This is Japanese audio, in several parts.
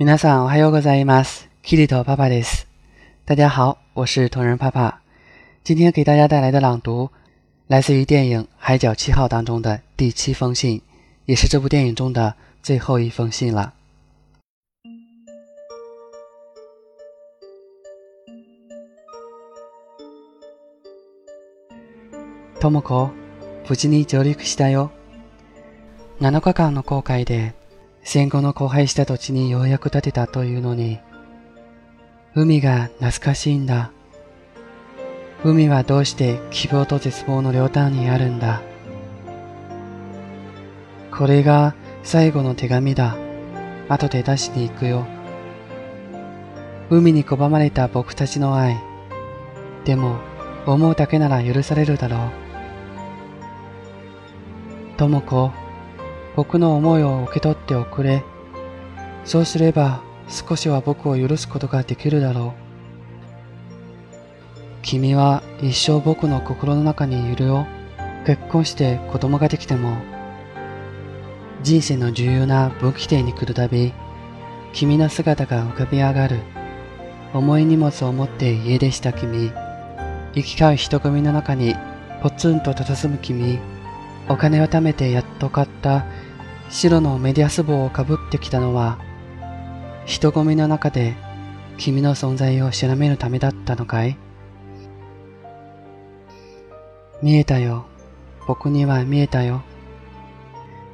皆さんおはようございます。キリトパパです。大家好，我是同人爸爸。今天给大家带来的朗读，来自于电影《海角七号》当中的第七封信，也是这部电影中的最后一封信了。とも子、無事に上陸したよ。7日間の航海で 戦後の荒廃した土地にようやく建てたというのに、海が懐かしいんだ。海はどうして希望と絶望の両端にあるんだ。これが最後の手紙だ。後で出しに行くよ。海に拒まれた僕たちの愛。でも、思うだけなら許されるだろう。智子、僕の思いを受け取っておくれ。そうすれば少しは僕を許すことができるだろう。君は一生僕の心の中にいるよ。結婚して子供ができても、人生の重要な分岐点に来るたび、君の姿が浮かび上がる。重い荷物を持って家出した君、行き交う人混みの中にポツンと佇む君、お金を貯めてやっと買った白のメディアス帽をかぶってきたのは、人混みの中で君の存在を知らめるためだったのかい？見えたよ。僕には見えたよ。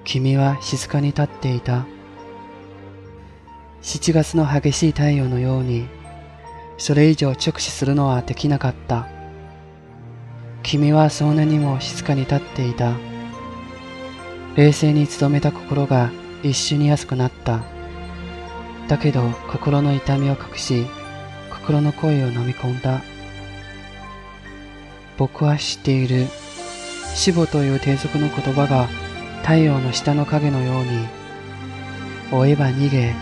君は静かに立っていた。7月の激しい太陽のように、それ以上直視するのはできなかった。君はそんなにも静かに立っていた。冷静に努めた心が一瞬に安くなった。だけど心の痛みを隠し、心の声を飲み込んだ。僕は知っている。死母という低俗の言葉が太陽の下の影のように、追えば逃げ、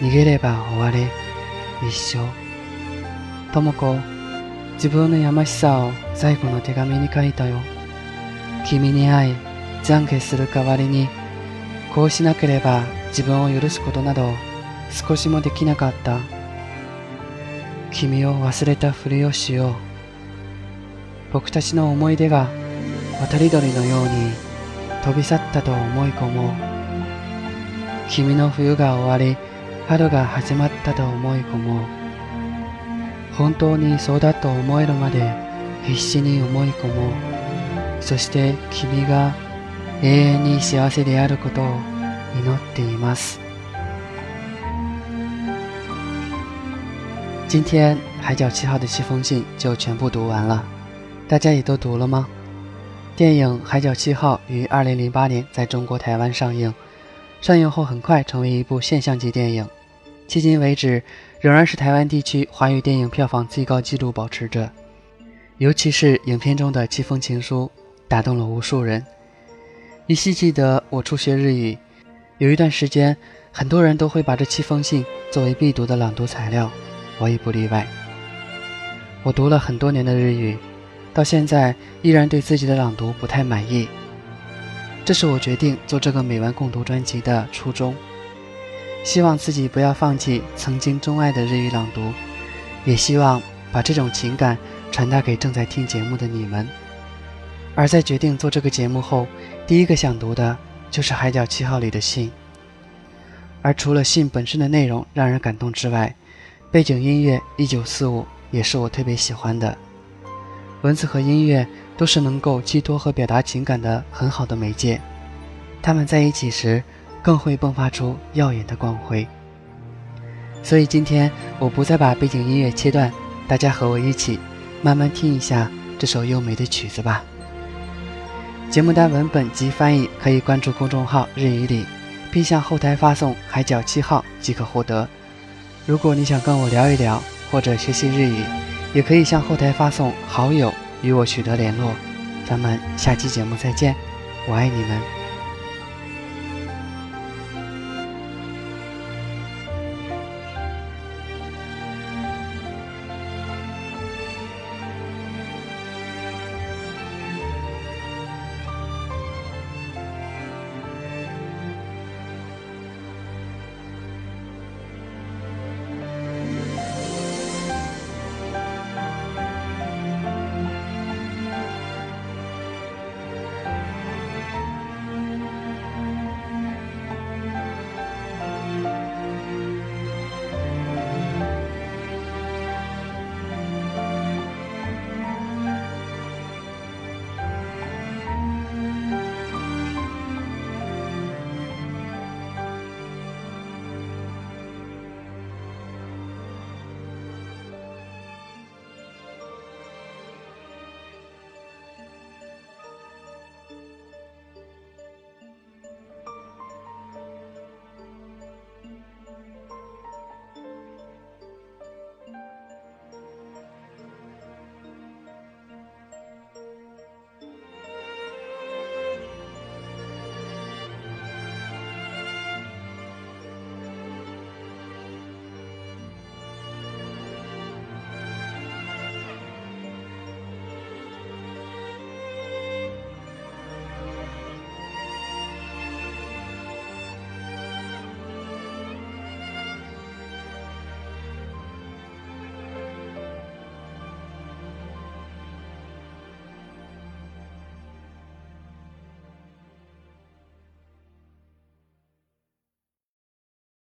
逃げれば追われ、一生。智子、自分のやましさを最後の手紙に書いたよ。君に会い、懺悔する代わりに、こうしなければ自分を許すことなど少しもできなかった。君を忘れたふりをしよう。僕たちの思い出が渡り鳥のように飛び去ったと思い込もう。君の冬が終わり、春が始まったと思い込もう。本当にそうだと思えるまで必死に思い込もう。そして君が永遠に幸せであることを祈っています。今天海角七号的七封信就全部读完了，大家也都读了吗？电影《海角七号》于2008年在中国台湾上映，上映后很快成为一部现象级电影，迄今为止仍然是台湾地区华语电影票房最高纪录保持者。尤其是影片中的七封情书，打动了无数人。 依稀记得我初学日语，有一段时间，很多人都会把这七封信作为必读的朗读材料，我也不例外。我读了很多年的日语，到现在依然对自己的朗读不太满意。这是我决定做这个美文共读专辑的初衷，希望自己不要放弃曾经钟爱的日语朗读，也希望把这种情感传达给正在听节目的你们。而在决定做这个节目后，第一个想读的就是《海角七号》里的信。而除了信本身的内容让人感动之外，背景音乐《一九四五》也是我特别喜欢的。文字和音乐都是能够寄托和表达情感的很好的媒介，它们在一起时更会迸发出耀眼的光辉。所以今天我不再把背景音乐切断，大家和我一起慢慢听一下这首优美的曲子吧。节目单文本及翻译可以关注公众号“日语里”，并向后台发送“海角七号”即可获得。如果你想跟我聊一聊或者学习日语，也可以向后台发送“好友”与我取得联络。咱们下期节目再见，我爱你们。